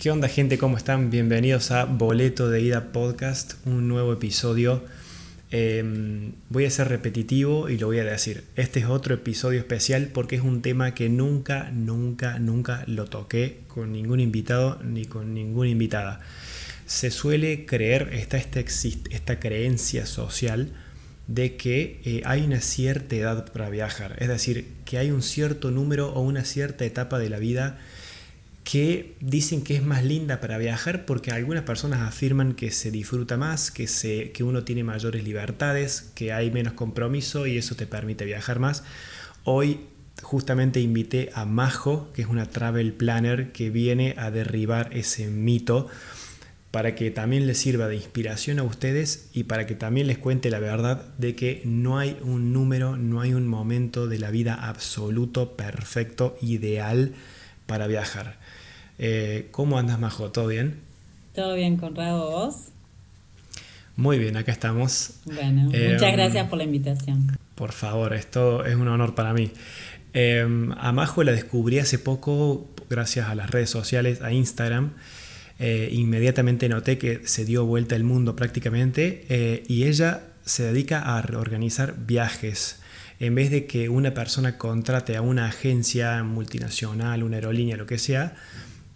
¿Qué onda gente? ¿Cómo están? Bienvenidos a Boleto de Ida Podcast, un nuevo episodio. Em, voy a ser repetitivo y lo voy a decir. Este es otro episodio especial porque es un tema que nunca, nunca, nunca lo toqué con ningún invitado ni con ninguna invitada. Se suele creer, está esta, esta creencia social de que eh, hay una cierta edad para viajar, es decir, que hay un cierto número o una cierta etapa de la vida que dicen que es más linda para viajar porque algunas personas afirman que se disfruta más, que, se, que uno tiene mayores libertades, que hay menos compromiso y eso te permite viajar más. Hoy justamente invité a Majo, que es una travel planner que viene a derribar ese mito para que también les sirva de inspiración a ustedes y para que también les cuente la verdad de que no hay un número, no hay un momento de la vida absoluto, perfecto, ideal para viajar. Eh, ¿Cómo andas, Majo? ¿Todo bien? Todo bien, Conrado, ¿vos? Muy bien, acá estamos. Bueno, eh, muchas gracias por la invitación. Por favor, esto es un honor para mí. Eh, a Majo la descubrí hace poco gracias a las redes sociales, a Instagram. inmediatamente noté que se dio vuelta el mundo prácticamente y ella se dedica a organizar viajes. En vez de que una persona contrate a una agencia multinacional, una aerolínea, lo que sea,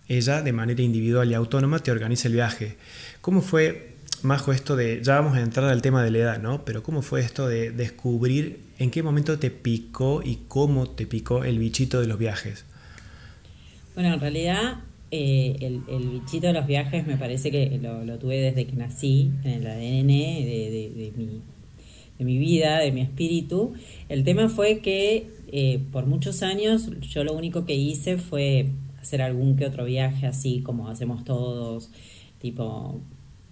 ella de manera individual y autónoma te organiza el viaje. ¿Cómo fue, Majo, esto de, ya vamos a entrar al tema de la edad, ¿no? Pero ¿cómo fue esto de descubrir en qué momento te picó y cómo te picó el bichito de los viajes? Bueno, en realidad eh, el, bichito de los viajes me parece que lo, tuve desde que nací, en el ADN de, mi, de mi vida, de mi espíritu. El tema fue que eh, por muchos años yo lo único que hice fue hacer algún que otro viaje así como hacemos todos, tipo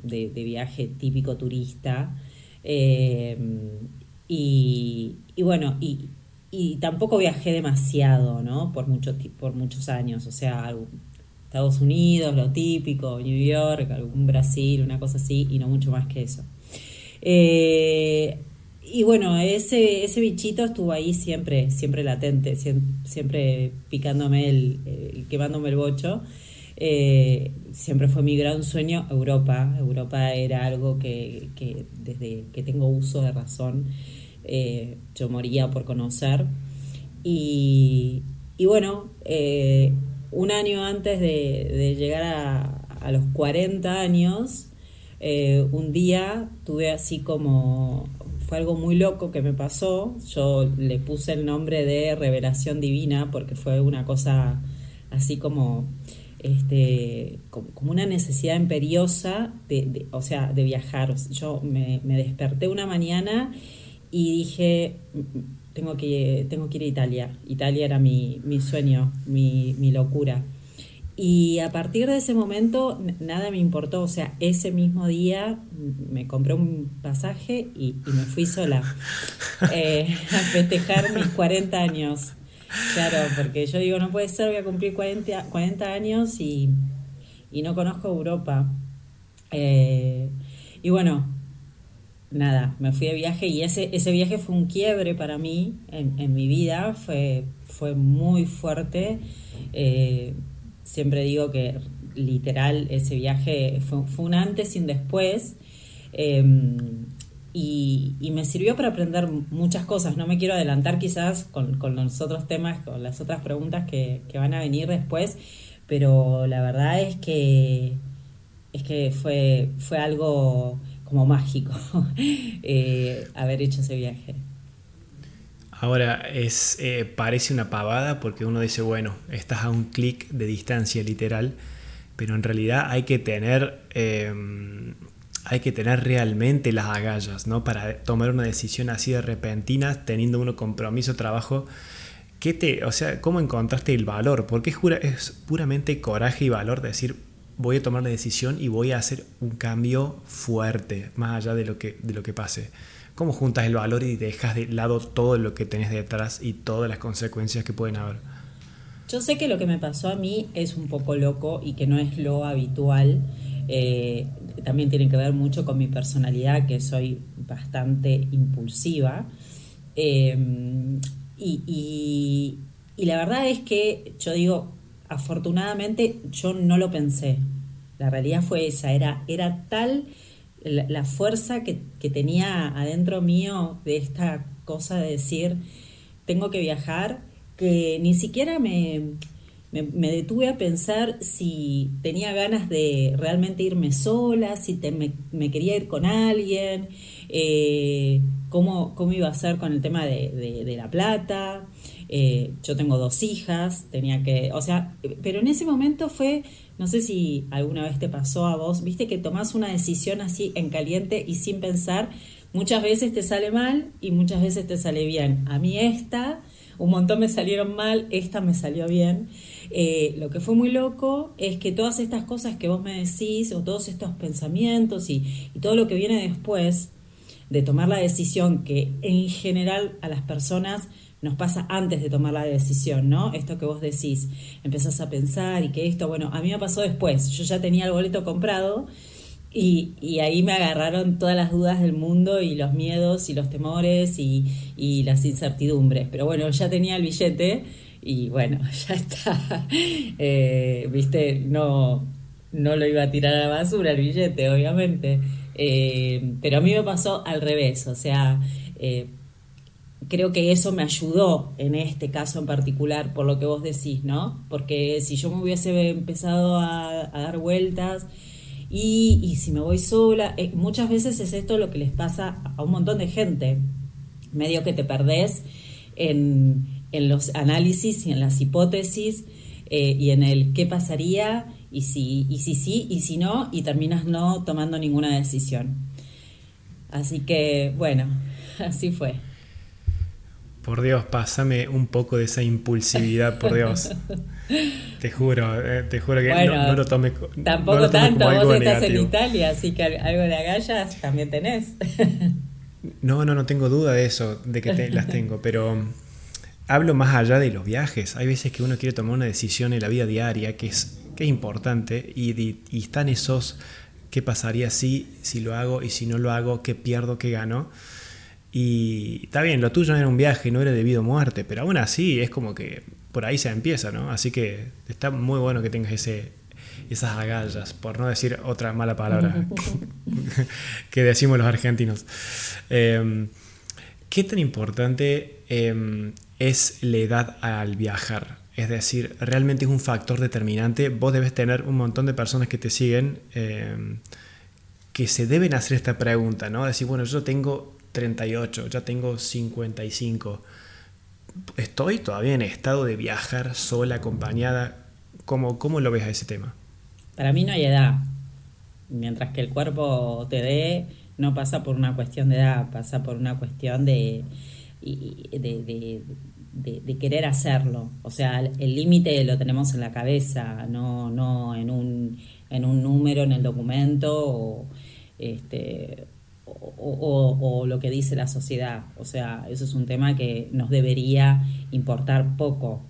de, viaje típico turista. Eh, y, bueno, y, tampoco viajé demasiado, ¿no? Por, mucho, por muchos años, o sea, Estados Unidos, lo típico, New York, algún Brasil, una cosa así, y no mucho más que eso. Eh, y bueno, ese, ese bichito estuvo ahí siempre, siempre latente, siempre, picándome, el, quemándome el bocho. Eh, siempre fue mi gran sueño Europa. Europa era algo que, desde que tengo uso de razón eh, yo moría por conocer. Y, bueno, eh, un año antes de, llegar a, a, los 40 años, un día tuve así como fue algo muy loco que me pasó. Yo le puse el nombre de Revelación Divina porque fue una cosa así como, este, como, una necesidad imperiosa de, o sea, de viajar. Yo me, desperté una mañana y dije, tengo que, tengo que ir a Italia. Italia era mi, sueño, mi, mi locura. Y a partir de ese momento nada me importó, o sea, ese mismo día me compré un pasaje y, me fui sola eh, a festejar mis 40 años. Claro, porque yo digo, no puede ser, voy a cumplir 40, 40 años y, no conozco Europa. Eh, y bueno, nada, me fui de viaje y ese, ese viaje fue un quiebre para mí en, en mi vida, fue, fue muy fuerte. Eh, siempre digo que literal ese viaje fue, un antes y un después. Em, y, me sirvió para aprender muchas cosas. No me quiero adelantar quizás con, los otros temas, con las otras preguntas que, van a venir después, pero la verdad es que, es que fue, fue algo como mágico eh, haber hecho ese viaje. Ahora, es, eh, parece una pavada porque uno dice, bueno, estás a un clic de distancia literal, pero en realidad hay que tener, em, hay que tener realmente las agallas, ¿no? Para tomar una decisión así de repentina, teniendo uno compromiso, trabajo. ¿Qué te, o sea, ¿Cómo encontraste el valor? Porque es, es puramente coraje y valor decir, voy a tomar la decisión y voy a hacer un cambio fuerte, más allá de lo que, de lo que pase. ¿Cómo juntas el valor y dejas de lado todo lo que tenés detrás y todas las consecuencias que pueden haber? Yo sé que lo que me pasó a mí es un poco loco y que no es lo habitual. Eh, también tiene que ver mucho con mi personalidad, que soy bastante impulsiva. Eh, y, y, la verdad es que yo digo, afortunadamente yo no lo pensé. La realidad fue esa, era, era tal la, fuerza que, tenía adentro mío de esta cosa de decir, tengo que viajar, que ni siquiera me, me, detuve a pensar si tenía ganas de realmente irme sola, si me, quería ir con alguien, eh, cómo, cómo, iba a ser con el tema de, de, la plata. Eh, yo tengo dos hijas, tenía que, o sea, pero en ese momento fue, no sé si alguna vez te pasó a vos, viste que tomás una decisión así en caliente y sin pensar, muchas veces te sale mal y muchas veces te sale bien. A mí esta, un montón me salieron mal, esta me salió bien. Eh, lo que fue muy loco es que todas estas cosas que vos me decís, o todos estos pensamientos y, todo lo que viene después de tomar la decisión, que en general a las personas nos pasa antes de tomar la decisión, ¿no? Esto que vos decís, empezás a pensar y que esto, bueno, a mí me pasó después, yo ya tenía el boleto comprado y, ahí me agarraron todas las dudas del mundo y los miedos y los temores y, y las incertidumbres, pero bueno, ya tenía el billete y bueno, ya está. Eh, viste, no, no lo iba a tirar a la basura el billete, obviamente. Eh, pero a mí me pasó al revés, o sea, eh, creo que eso me ayudó en este caso en particular, por lo que vos decís, ¿no? Porque si yo me hubiese empezado a, dar vueltas y, y, si me voy sola, muchas veces es esto lo que les pasa a un montón de gente, medio que te perdés en en los análisis y en las hipótesis eh, y en el qué pasaría y si, y si sí y si no, y terminas no tomando ninguna decisión. Así que, bueno, así fue. Por Dios, pásame un poco de esa impulsividad, por Dios. te juro, eh, te juro que no, lo tome Tampoco tanto, vos estás en Italia, así que algo de agallas también tenés. no, no, no tengo duda de eso, de que las tengo, pero hablo más allá de los viajes. Hay veces que uno quiere tomar una decisión en la vida diaria que es, que es importante y, y, están esos qué pasaría si, si lo hago y si no lo hago, qué pierdo, qué gano. Y está bien, lo tuyo no era un viaje, no era debido a muerte, pero aún así es como que por ahí se empieza, ¿no? Así que está muy bueno que tengas ese, esas agallas, por no decir otra mala palabra que decimos los argentinos. Em, ¿Qué tan importante em, es la edad al viajar. Es decir, realmente es un factor determinante. Vos debes tener un montón de personas que te siguen eh, que se deben hacer esta pregunta, ¿no? Decir, bueno, yo tengo 38, ya tengo 55. ¿Estoy todavía en estado de viajar sola, acompañada? ¿Cómo, cómo lo ves a ese tema? Para mí no hay edad. Mientras que el cuerpo te dé, no pasa por una cuestión de edad, pasa por una cuestión de, querer hacerlo. O sea, el límite lo tenemos en la cabeza, no, no en, un, en un número en el documento o, este, o, lo que dice la sociedad. O sea, eso es un tema que nos debería importar poco.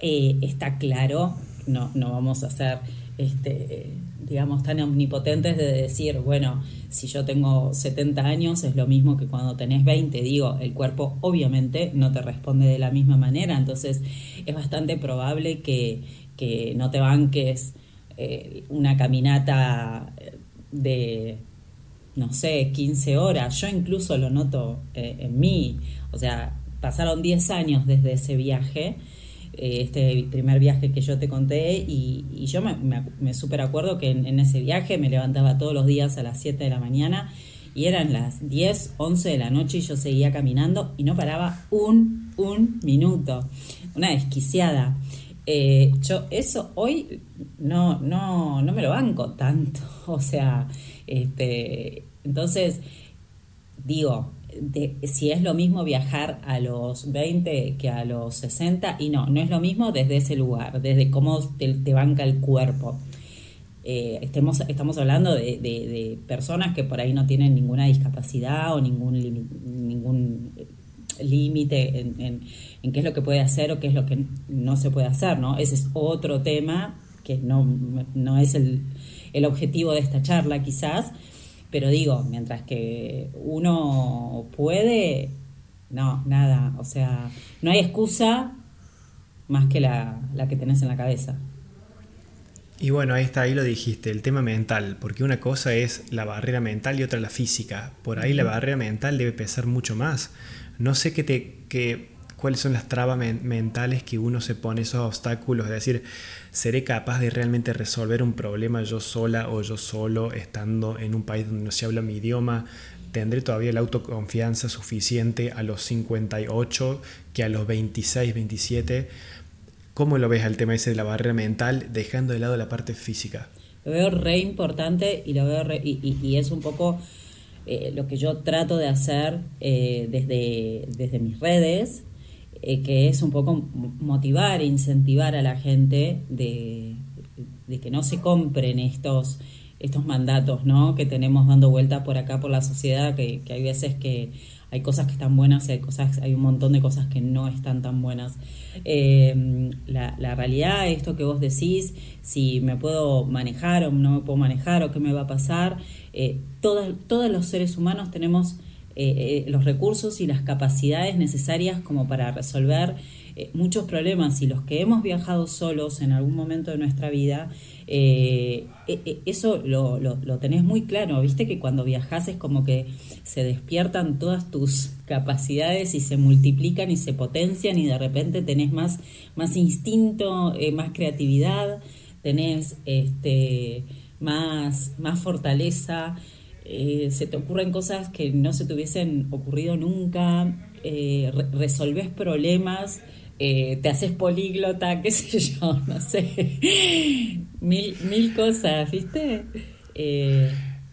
Eh, está claro, no, no vamos a hacer este, digamos, tan omnipotentes de decir, bueno, si yo tengo 70 años es lo mismo que cuando tenés 20, digo, el cuerpo obviamente no te responde de la misma manera, entonces es bastante probable que, no te banques eh, una caminata de, no sé, 15 horas, yo incluso lo noto eh, en mí, o sea, pasaron 10 años desde ese viaje eh, este primer viaje que yo te conté y, yo me, me, super acuerdo que en, ese viaje me levantaba todos los días a las 7 de la mañana y eran las 10, 11 de la noche y yo seguía caminando y no paraba un, un minuto, una desquiciada. Eh, yo eso hoy no, no, no me lo banco tanto, o sea, este, entonces digo, si es lo mismo viajar a los 20 que a los 60, y no, no es lo mismo desde ese lugar, desde cómo te, banca el cuerpo. Eh, estemos, estamos hablando de, personas que por ahí no tienen ninguna discapacidad o ningún ningún límite en, qué es lo que puede hacer o qué es lo que no se puede hacer, ¿no? Ese es otro tema que no, no es el, el objetivo de esta charla quizás, pero digo, mientras que uno puede, no, nada, o sea, no hay excusa más que la, la que tenés en la cabeza. Y bueno, ahí está, ahí lo dijiste, el tema mental, porque una cosa es la barrera mental y otra la física. Por ahí la barrera mental debe pesar mucho más. No sé qué te, cuáles son las trabas mentales que uno se pone, esos obstáculos, es decir, ¿seré capaz de realmente resolver un problema yo sola o yo solo estando en un país donde no se habla mi idioma? ¿Tendré todavía la autoconfianza suficiente a los 58 que a los 26, 27? ¿Cómo lo ves al tema ese de la barrera mental, dejando de lado la parte física? Lo veo re importante y lo veo y, es un poco eh, lo que yo trato de hacer eh, desde, desde mis redes, eh, que es un poco motivar e incentivar a la gente de, que no se compren estos estos mandatos ¿no? que tenemos dando vuelta por acá por la sociedad, que, que hay veces que hay cosas que están buenas y hay, cosas, hay un montón de cosas que no están tan buenas. Eh, la, la, realidad, esto que vos decís, si me puedo manejar o no me puedo manejar o qué me va a pasar, eh, todos, todos los seres humanos tenemos eh, los recursos y las capacidades necesarias como para resolver eh, muchos problemas y los que hemos viajado solos en algún momento de nuestra vida, eh, eh, eso lo, lo, tenés muy claro, viste que cuando viajas es como que se despiertan todas tus capacidades y se multiplican y se potencian y de repente tenés más, más instinto, más creatividad, tenés este, más, más fortaleza. Se te ocurren cosas que no se te hubiesen ocurrido nunca, resolves problemas eh, te haces políglota, qué sé yo, no sé, mil, mil cosas, ¿viste? Eh,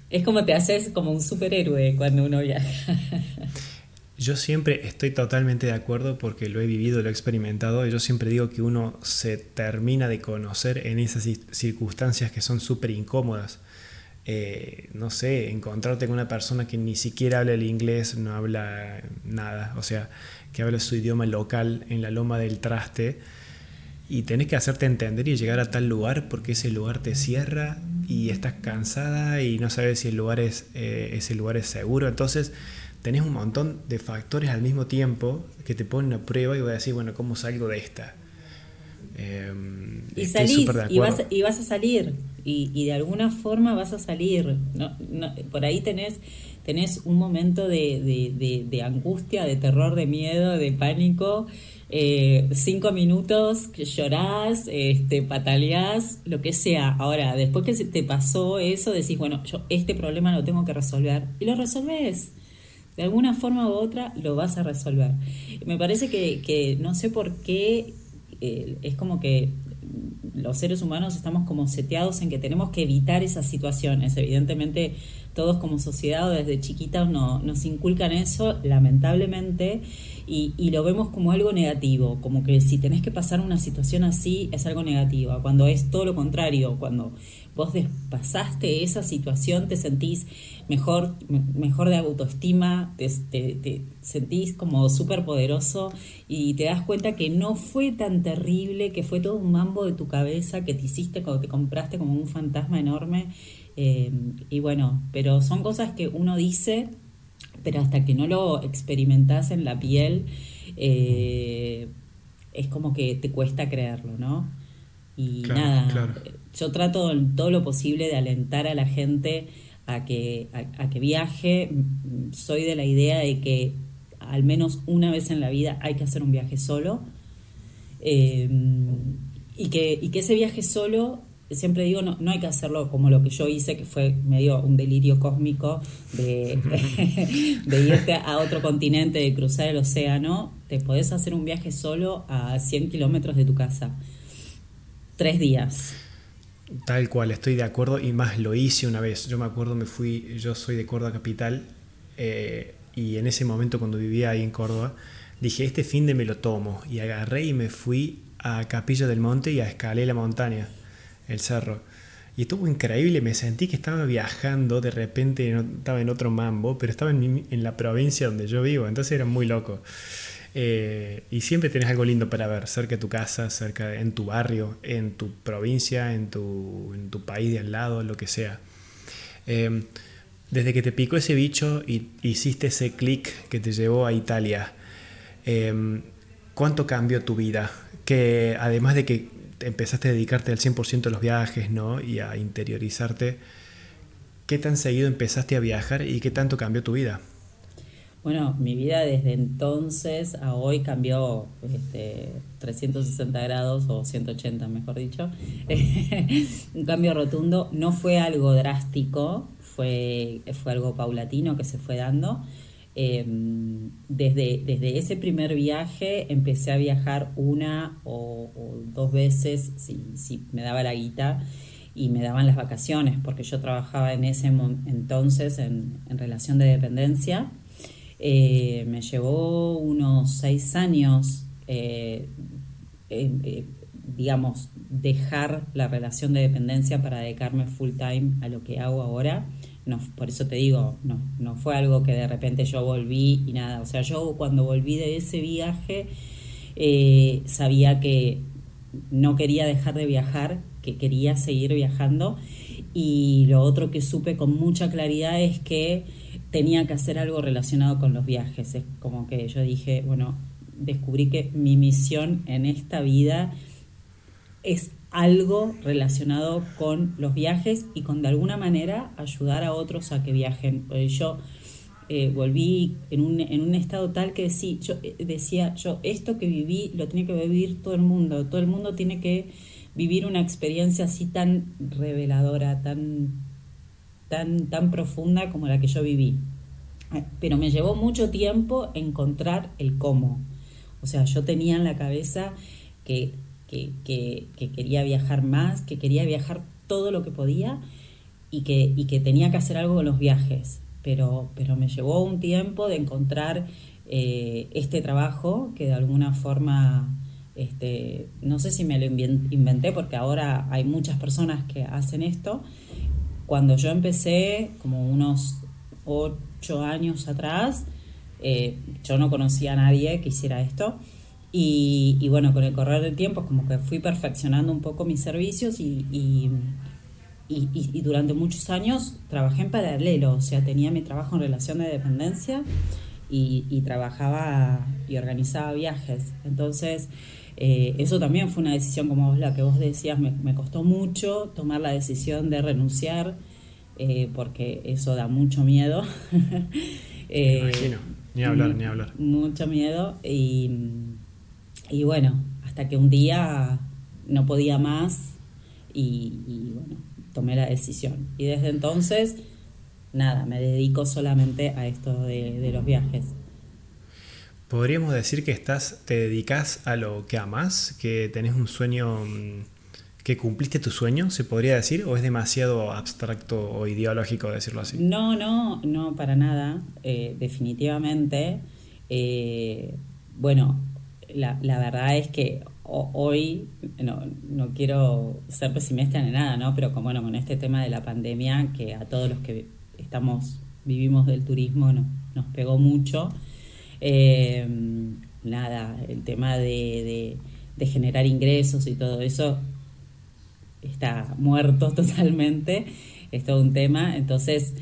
es como te haces como un superhéroe cuando uno viaja. Yo siempre estoy totalmente de acuerdo porque lo he vivido, lo he experimentado. Y yo siempre digo que uno se termina de conocer en esas circunstancias que son súper incómodas. Eh, no sé, encontrarte con una persona que ni siquiera habla el inglés, no habla nada. O sea, que habla su idioma local en la loma del traste y tenés que hacerte entender y llegar a tal lugar porque ese lugar te cierra y estás cansada y no sabes si el lugar es, eh, ese lugar es seguro. Entonces tenés un montón de factores al mismo tiempo que te ponen a prueba y voy a decir, bueno, ¿cómo salgo de esta? Em, y salís y vas, y vas a salir y, de alguna forma vas a salir. No, por ahí tenés tenés un momento de, angustia, de terror, de miedo, de pánico, eh, cinco minutos que llorás, este, pataleás, lo que sea. Ahora, después que te pasó eso, decís, bueno, yo este problema lo tengo que resolver y lo resolves. De alguna forma u otra lo vas a resolver. Me parece que, no sé por qué eh, es como que los seres humanos estamos como seteados en que tenemos que evitar esas situaciones. Evidentemente todos como sociedad desde chiquitas no, nos inculcan eso, lamentablemente, y, y, lo vemos como algo negativo, como que si tenés que pasar una situación así es algo negativo, cuando es todo lo contrario, cuando vos pasaste esa situación te sentís mejor, mejor de autoestima, te, te, sentís como súper poderoso y te das cuenta que no fue tan terrible, que fue todo un mambo de tu cabeza que te hiciste cuando te compraste como un fantasma enorme eh, y bueno, pero son cosas que uno dice, pero hasta que no lo experimentas en la piel, eh, es como que te cuesta creerlo, ¿no? Y nada, yo trato todo lo posible de alentar a la gente a que, a, que viaje. Soy de la idea de que al menos una vez en la vida hay que hacer un viaje solo. Eh, y, que, y que ese viaje solo siempre digo, no, no hay que hacerlo como lo que yo hice, que fue medio un delirio cósmico de, irte a otro continente, de cruzar el océano. Te podés hacer un viaje solo a 100 kilómetros de tu casa. Tres días. Tal cual, estoy de acuerdo y más lo hice una vez. Yo me acuerdo, me fui, yo soy de Córdoba Capital eh, y en ese momento cuando vivía ahí en Córdoba, dije, este fin de me lo tomo y agarré y me fui a Capilla del Monte y a escalé la montaña el cerro. Y estuvo increíble, me sentí que estaba viajando, de repente estaba en otro mambo, pero estaba en, la provincia donde yo vivo, entonces era muy loco. Eh, y siempre tenés algo lindo para ver, cerca de tu casa, cerca en tu barrio, en tu provincia, en tu, país de al lado, lo que sea. Em, desde que te picó ese bicho y hiciste ese clic que te llevó a Italia, em, ¿cuánto cambió tu vida? que además de que empezaste a dedicarte al 100% a los viajes, ¿no? Y a interiorizarte, ¿qué tan seguido empezaste a viajar y qué tanto cambió tu vida? Bueno, mi vida desde entonces a hoy cambió este, 360 grados o 180, mejor dicho. Un cambio rotundo. No fue algo drástico, fue, fue algo paulatino que se fue dando. Em, desde, desde ese primer viaje empecé a viajar una o, dos veces si, me daba la guita y me daban las vacaciones, porque yo trabajaba en ese entonces en, en relación de dependencia eh, me llevó unos seis años, eh, eh, digamos, dejar la relación de dependencia para dedicarme full time a lo que hago ahora. Por eso te digo, no, no fue algo que de repente yo volví y nada. O sea, yo cuando volví de ese viaje sabía que no quería dejar de viajar, que quería seguir viajando. Y lo otro que supe con mucha claridad es que tenía que hacer algo relacionado con los viajes. Es como que yo dije, bueno, descubrí que mi misión en esta vida es algo relacionado con los viajes y con de alguna manera ayudar a otros a que viajen. Yo eh, volví en un, en un estado tal que sí, yo eh, decía, yo esto que viví lo tiene que vivir todo el mundo, todo el mundo tiene que vivir una experiencia así tan reveladora, tan tan, tan profunda como la que yo viví. Pero me llevó mucho tiempo encontrar el cómo. O sea, yo tenía en la cabeza que, quería viajar más, que quería viajar todo lo que podía y que, que tenía que hacer algo con los viajes. Pero, pero me llevó un tiempo de encontrar eh, este trabajo que de alguna forma, este, no sé si me lo inventé porque ahora hay muchas personas que hacen esto, cuando yo empecé, como unos ocho años atrás, eh, yo no conocía a nadie que hiciera esto. Y, bueno, con el correr del tiempo, como que fui perfeccionando un poco mis servicios y, y, y, durante muchos años trabajé en paralelo, o sea, tenía mi trabajo en relación de dependencia y, trabajaba y organizaba viajes. Entonces, eh, eso también fue una decisión, como la que vos decías, me, costó mucho tomar la decisión de renunciar, eh, porque eso da mucho miedo. eh, imagino, ni hablar, ni hablar. Mucho miedo y, y, bueno, hasta que un día no podía más y, bueno, tomé la decisión. Y desde entonces, nada, me dedico solamente a esto de, de los viajes. Podríamos decir que estás, te dedicas a lo que amas, que tenés un sueño, mm, que cumpliste tu sueño, se podría decir, o es demasiado abstracto o ideológico decirlo así. No, no, no, para nada, eh, definitivamente. Eh, bueno, la, la, verdad es que hoy, no, no, quiero ser pesimista ni nada, ¿no? Pero como, bueno, con este tema de la pandemia, que a todos los que estamos, vivimos del turismo, nos pegó mucho. Eh, nada, el tema de, generar ingresos y todo eso está muerto totalmente, es todo un tema. Entonces,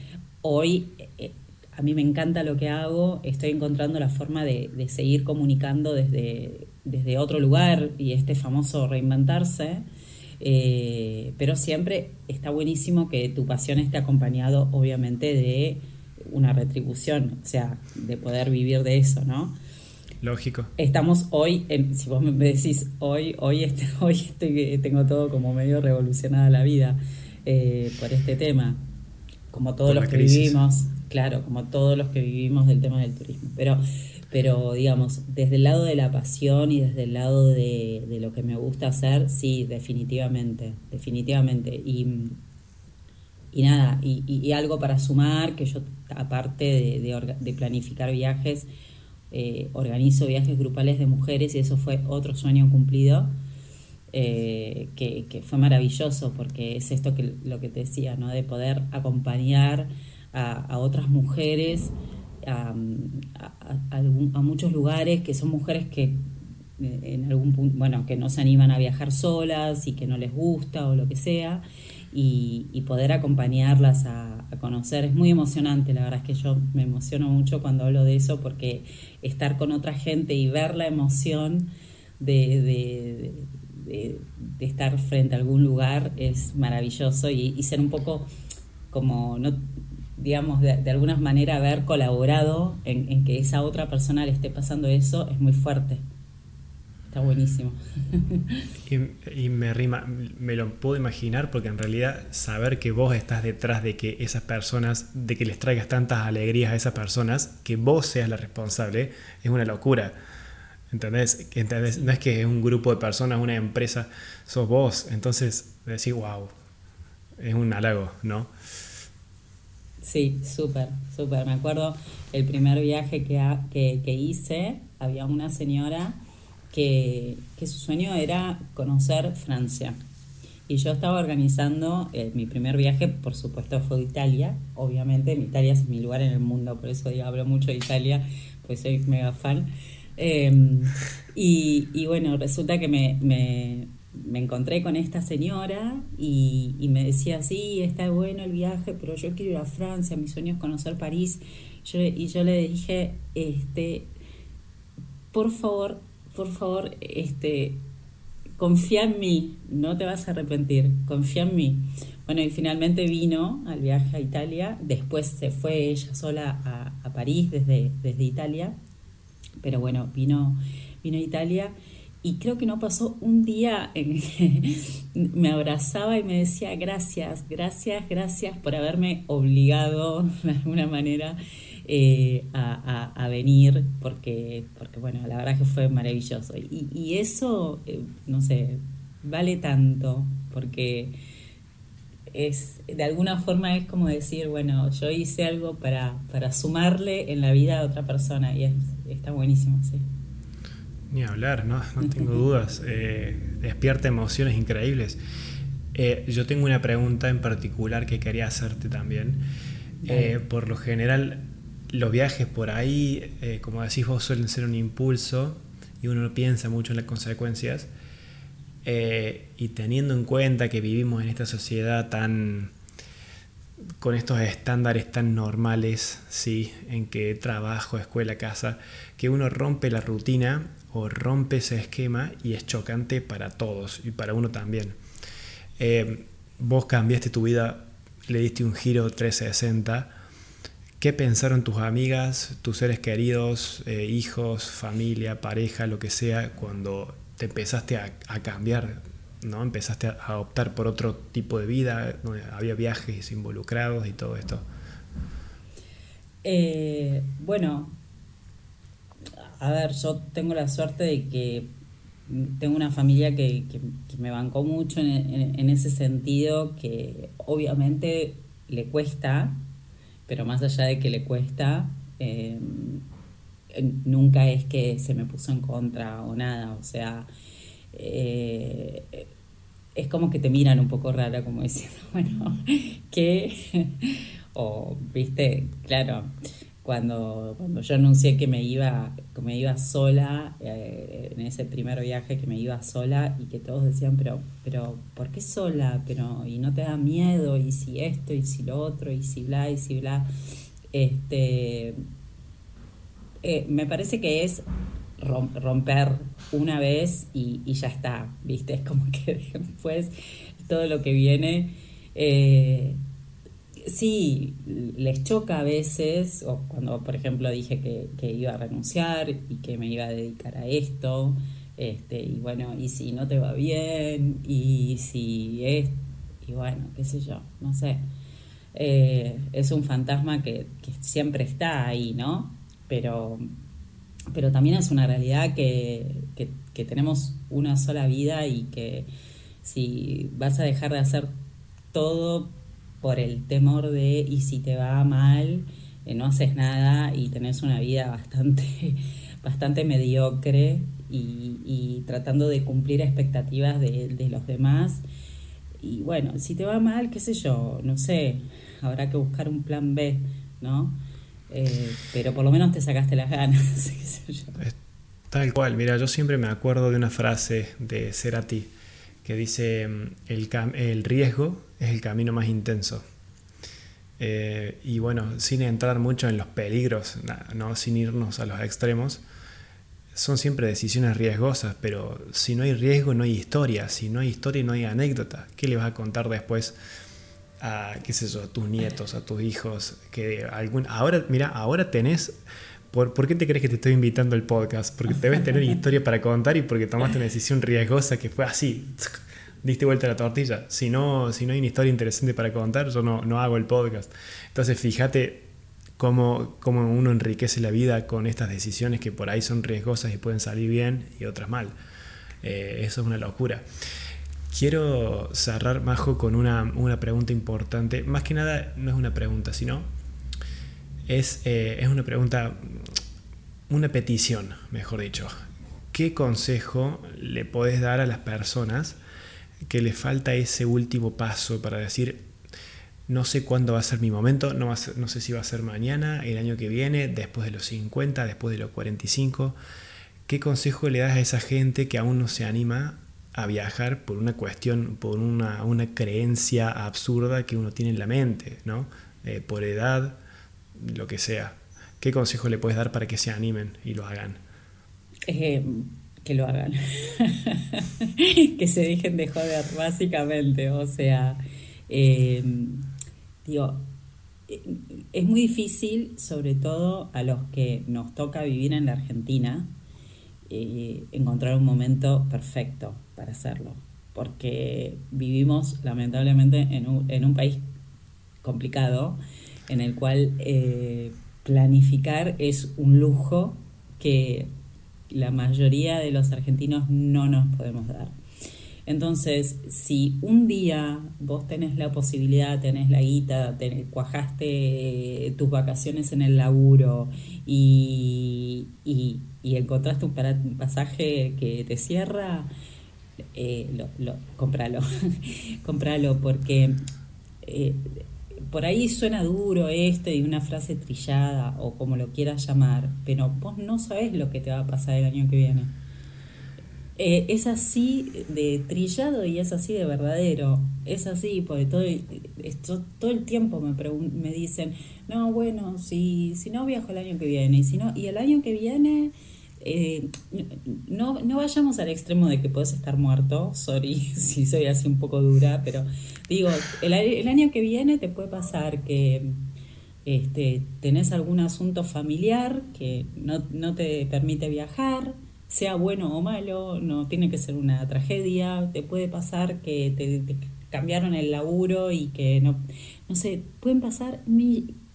hoy a mí me encanta lo que hago, estoy encontrando la forma de, seguir comunicando desde, desde otro lugar y este famoso reinventarse. Eh, pero siempre está buenísimo que tu pasión esté acompañado, obviamente, de una retribución, o sea, de poder vivir de eso, ¿no? Lógico. Estamos hoy, en, si vos me decís hoy, hoy, este, hoy estoy, tengo todo como medio revolucionada la vida eh, por este tema, como todos los que vivimos, claro, como todos los que vivimos del tema del turismo. Pero, pero digamos, desde el lado de la pasión y desde el lado de, lo que me gusta hacer, sí, definitivamente, definitivamente. Y y nada, y, algo para sumar, que yo aparte de, planificar viajes, eh, organizo viajes grupales de mujeres y eso fue otro sueño cumplido, eh, que, fue maravilloso porque es esto que lo que te decía, ¿no? de poder acompañar a, otras mujeres a, a, muchos lugares que son mujeres que eh, en algún punto, bueno, que no se animan a viajar solas y que no les gusta o lo que sea y, poder acompañarlas a, conocer. Es muy emocionante, la verdad es que yo me emociono mucho cuando hablo de eso porque estar con otra gente y ver la emoción de, estar frente a algún lugar es maravilloso y, ser un poco como, no digamos, de, alguna manera haber colaborado en, en que esa otra persona le esté pasando eso es muy fuerte buenísimo. y, me rima, me lo puedo imaginar porque en realidad saber que vos estás detrás de que esas personas, de que les traigas tantas alegrías a esas personas, que vos seas la responsable, es una locura. ¿Entendés? No es que es un grupo de personas, una empresa, sos vos. Entonces, decís, wow, es un halago, ¿no? Sí, súper, súper. Me acuerdo el primer viaje que, que, que hice, había una señora que, su sueño era conocer Francia. Y yo estaba organizando eh, mi primer viaje, por supuesto fue de Italia, obviamente, Italia es mi lugar en el mundo, por eso hablo mucho de Italia, pues soy mega fan. Em, y, bueno, resulta que me, encontré con esta señora y, me decía, sí, está bueno el viaje, pero yo quiero ir a Francia, mi sueño es conocer París. y yo le dije, este, por favor, por favor, este, confía en mí, no te vas a arrepentir, confía en mí. Bueno, y finalmente vino al viaje a Italia, después se fue ella sola a, París desde, desde Italia, pero bueno, vino, vino a Italia y creo que no pasó un día en que me abrazaba y me decía gracias, gracias, gracias por haberme obligado de alguna manera eh, a, venir, porque, porque bueno, la verdad que fue maravilloso. Y, eso, eh, no sé, vale tanto, porque es, de alguna forma es como decir, bueno, yo hice algo para, para sumarle en la vida a otra persona y está buenísimo, sí. Ni hablar, no, no tengo dudas. Eh, despierta emociones increíbles. yo tengo una pregunta en particular que quería hacerte también. por lo general, los viajes por ahí, eh, como decís vos, suelen ser un impulso y uno no piensa mucho en las consecuencias. Eh, y teniendo en cuenta que vivimos en esta sociedad tan con estos estándares tan normales, ¿sí? en que trabajo, escuela, casa, que uno rompe la rutina o rompe ese esquema y es chocante para todos y para uno también. Eh, vos cambiaste tu vida, le diste un giro 360 ¿Qué pensaron tus amigas, tus seres queridos, eh, hijos, familia, pareja, lo que sea, cuando te empezaste a, cambiar, ¿no? Empezaste a, optar por otro tipo de vida, donde había viajes involucrados y todo esto. Eh, bueno, a ver, yo tengo la suerte de que tengo una familia que, me bancó mucho en ese sentido, que obviamente le cuesta, pero más allá de que le cuesta, eh, nunca es que se me puso en contra o nada, o sea, eh, es como que te miran un poco rara, como diciendo, bueno, ¿qué? o, viste, claro, cuando, cuando yo anuncié que me iba, que me iba sola, eh, en ese primer viaje que me iba sola y que todos decían, pero, pero, ¿por qué sola? Pero, y no te da miedo, y si esto, y si lo otro, y si bla, y si bla. Este, eh, me parece que es romper una vez y, ya está, ¿viste? Es como que después todo lo que viene... Eh, sí, les choca a veces, o cuando por ejemplo dije que, iba a renunciar y que me iba a dedicar a esto, este, y bueno, y si no te va bien, y si es, y bueno, qué sé yo, no sé. Eh, es un fantasma que, siempre está ahí, ¿no? Pero, pero también es una realidad que, que tenemos una sola vida y que si vas a dejar de hacer todo por el temor de y si te va mal, eh, no haces nada y tenés una vida bastante, bastante mediocre y, tratando de cumplir expectativas de, los demás. Y bueno, si te va mal, qué sé yo, no sé, habrá que buscar un plan B, ¿no? Eh, pero por lo menos te sacaste las ganas. Tal cual, mira, yo siempre me acuerdo de una frase de Cerati que dice, el, el riesgo es el camino más intenso. Eh, y bueno, sin entrar mucho en los peligros, no, sin irnos a los extremos, son siempre decisiones riesgosas, pero si no hay riesgo no hay historia, si no hay historia no hay anécdota. ¿Qué le vas a contar después a, qué sé yo, a tus nietos, a tus hijos? Que algún, ahora, mira, ahora tenés... ¿Por, ¿Por qué te crees que te estoy invitando al podcast? Porque debes tener historia para contar y porque tomaste una decisión riesgosa que fue así, diste vuelta a la tortilla. Si no, si no hay una historia interesante para contar, yo no, no hago el podcast. Entonces, fíjate cómo, cómo, uno enriquece la vida con estas decisiones que por ahí son riesgosas y pueden salir bien y otras mal. Eh, eso es una locura. Quiero cerrar, Majo, con una, una, pregunta importante. Más que nada, no es una pregunta, sino es, eh, es una pregunta, una petición, mejor dicho. ¿Qué consejo le podés dar a las personas que le falta ese último paso para decir, no sé cuándo va a ser mi momento, no, no sé si va a ser mañana, el año que viene, después de los 50, después de los 45. ¿Qué consejo le das a esa gente que aún no se anima a viajar por una cuestión, por una, una creencia absurda que uno tiene en la mente, ¿no? Eh, por edad, lo que sea. ¿Qué consejo le puedes dar para que se animen y lo hagan? Eh, que lo hagan. que se dejen de joder, básicamente. O sea, eh, Digo, es muy difícil, sobre todo a los que nos toca vivir en la Argentina, eh, encontrar un momento perfecto para hacerlo, porque vivimos lamentablemente en un, en un país complicado, en el cual eh, planificar es un lujo que la mayoría de los argentinos no nos podemos dar. Entonces, si un día vos tenés la posibilidad, tenés la guita, cuajaste tus vacaciones en el laburo y, y, encontraste un pasaje que te cierra, eh, lo, compralo, compralo porque eh, por ahí suena duro esto y una frase trillada o como lo quieras llamar, pero vos no sabés lo que te va a pasar el año que viene. Eh, es así de trillado y es así de verdadero. Es así, porque todo, esto, todo el tiempo me, me dicen, no, bueno, si, si no viajo el año que viene, y, si no, y el año que viene, eh, no, no vayamos al extremo de que puedes estar muerto, sorry si soy así un poco dura, pero digo, el, año que viene te puede pasar que este, tenés algún asunto familiar que no, no te permite viajar, sea bueno o malo, no tiene que ser una tragedia, te puede pasar que te, cambiaron el laburo y que no, no sé, pueden pasar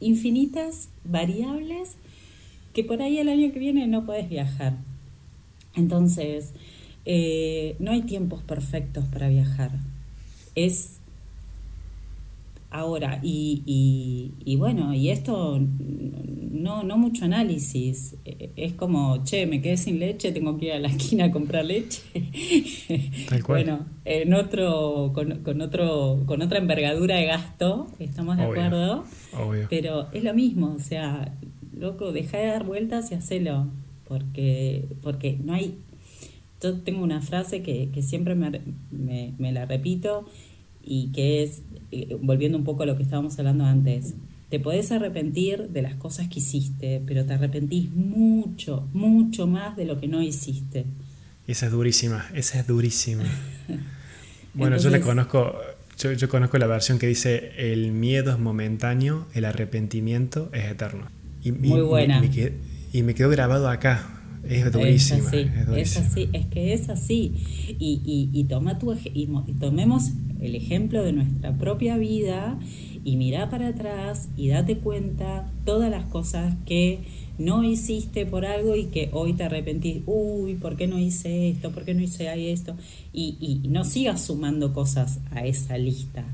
infinitas variables que por ahí el año que viene no puedes viajar. Entonces, eh, no hay tiempos perfectos para viajar. Es ahora, y, y, y bueno, y esto no, no mucho análisis. Eh, es como, che, me quedé sin leche, tengo que ir a la esquina a comprar leche. bueno, en otro, con, otro, con otra envergadura de gasto, estamos de acuerdo. Pero es lo mismo, o sea, loco, deja de dar vueltas y hacelo. Porque, porque no hay. Yo tengo una frase que, que siempre me, me, me la repito y que es, eh, volviendo un poco a lo que estábamos hablando antes, te podés arrepentir de las cosas que hiciste, pero te arrepentís mucho, mucho más de lo que no hiciste. Esa es durísima, esa es durísima. bueno, yo la conozco, yo, conozco la versión que dice el miedo es momentáneo, el arrepentimiento es eterno. Y, Muy buena. y me quedó grabado acá. Es durísima. Es así, es, que es así. Y, y, y toma tu, y tomemos el ejemplo de nuestra propia vida y mira para atrás y date cuenta todas las cosas que no hiciste por algo y que hoy te arrepentís, uy, ¿por qué no hice esto? ¿Por qué no hice esto? Y, y no sigas sumando cosas a esa lista.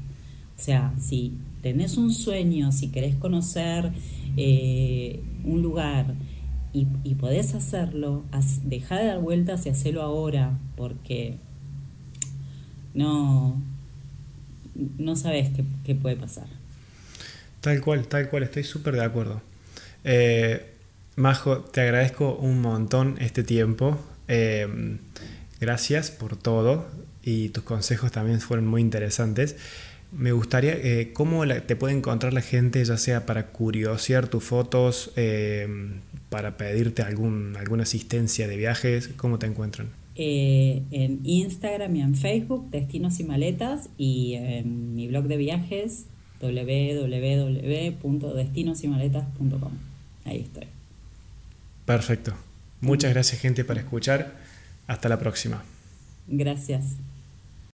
O sea, si tenés un sueño, si querés conocer eh, un lugar y, podés hacerlo, deja de dar vueltas y hacelo ahora, porque no, no sabes qué, qué puede pasar. Tal cual, tal cual, estoy súper de acuerdo. Eh, Majo, te agradezco un montón este tiempo. Eh, gracias por todo y tus consejos también fueron muy interesantes. Me gustaría, eh, ¿cómo te puede encontrar la gente, ya sea para curiosear tus fotos, para pedirte algún, alguna asistencia de viajes, ¿cómo te encuentran? Eh, en Instagram y en Facebook, Destinos y Maletas, y en mi blog de viajes, www.destinosimaletas.com. Ahí estoy. Perfecto. Muchas gracias gente por escuchar. Hasta la próxima. Gracias.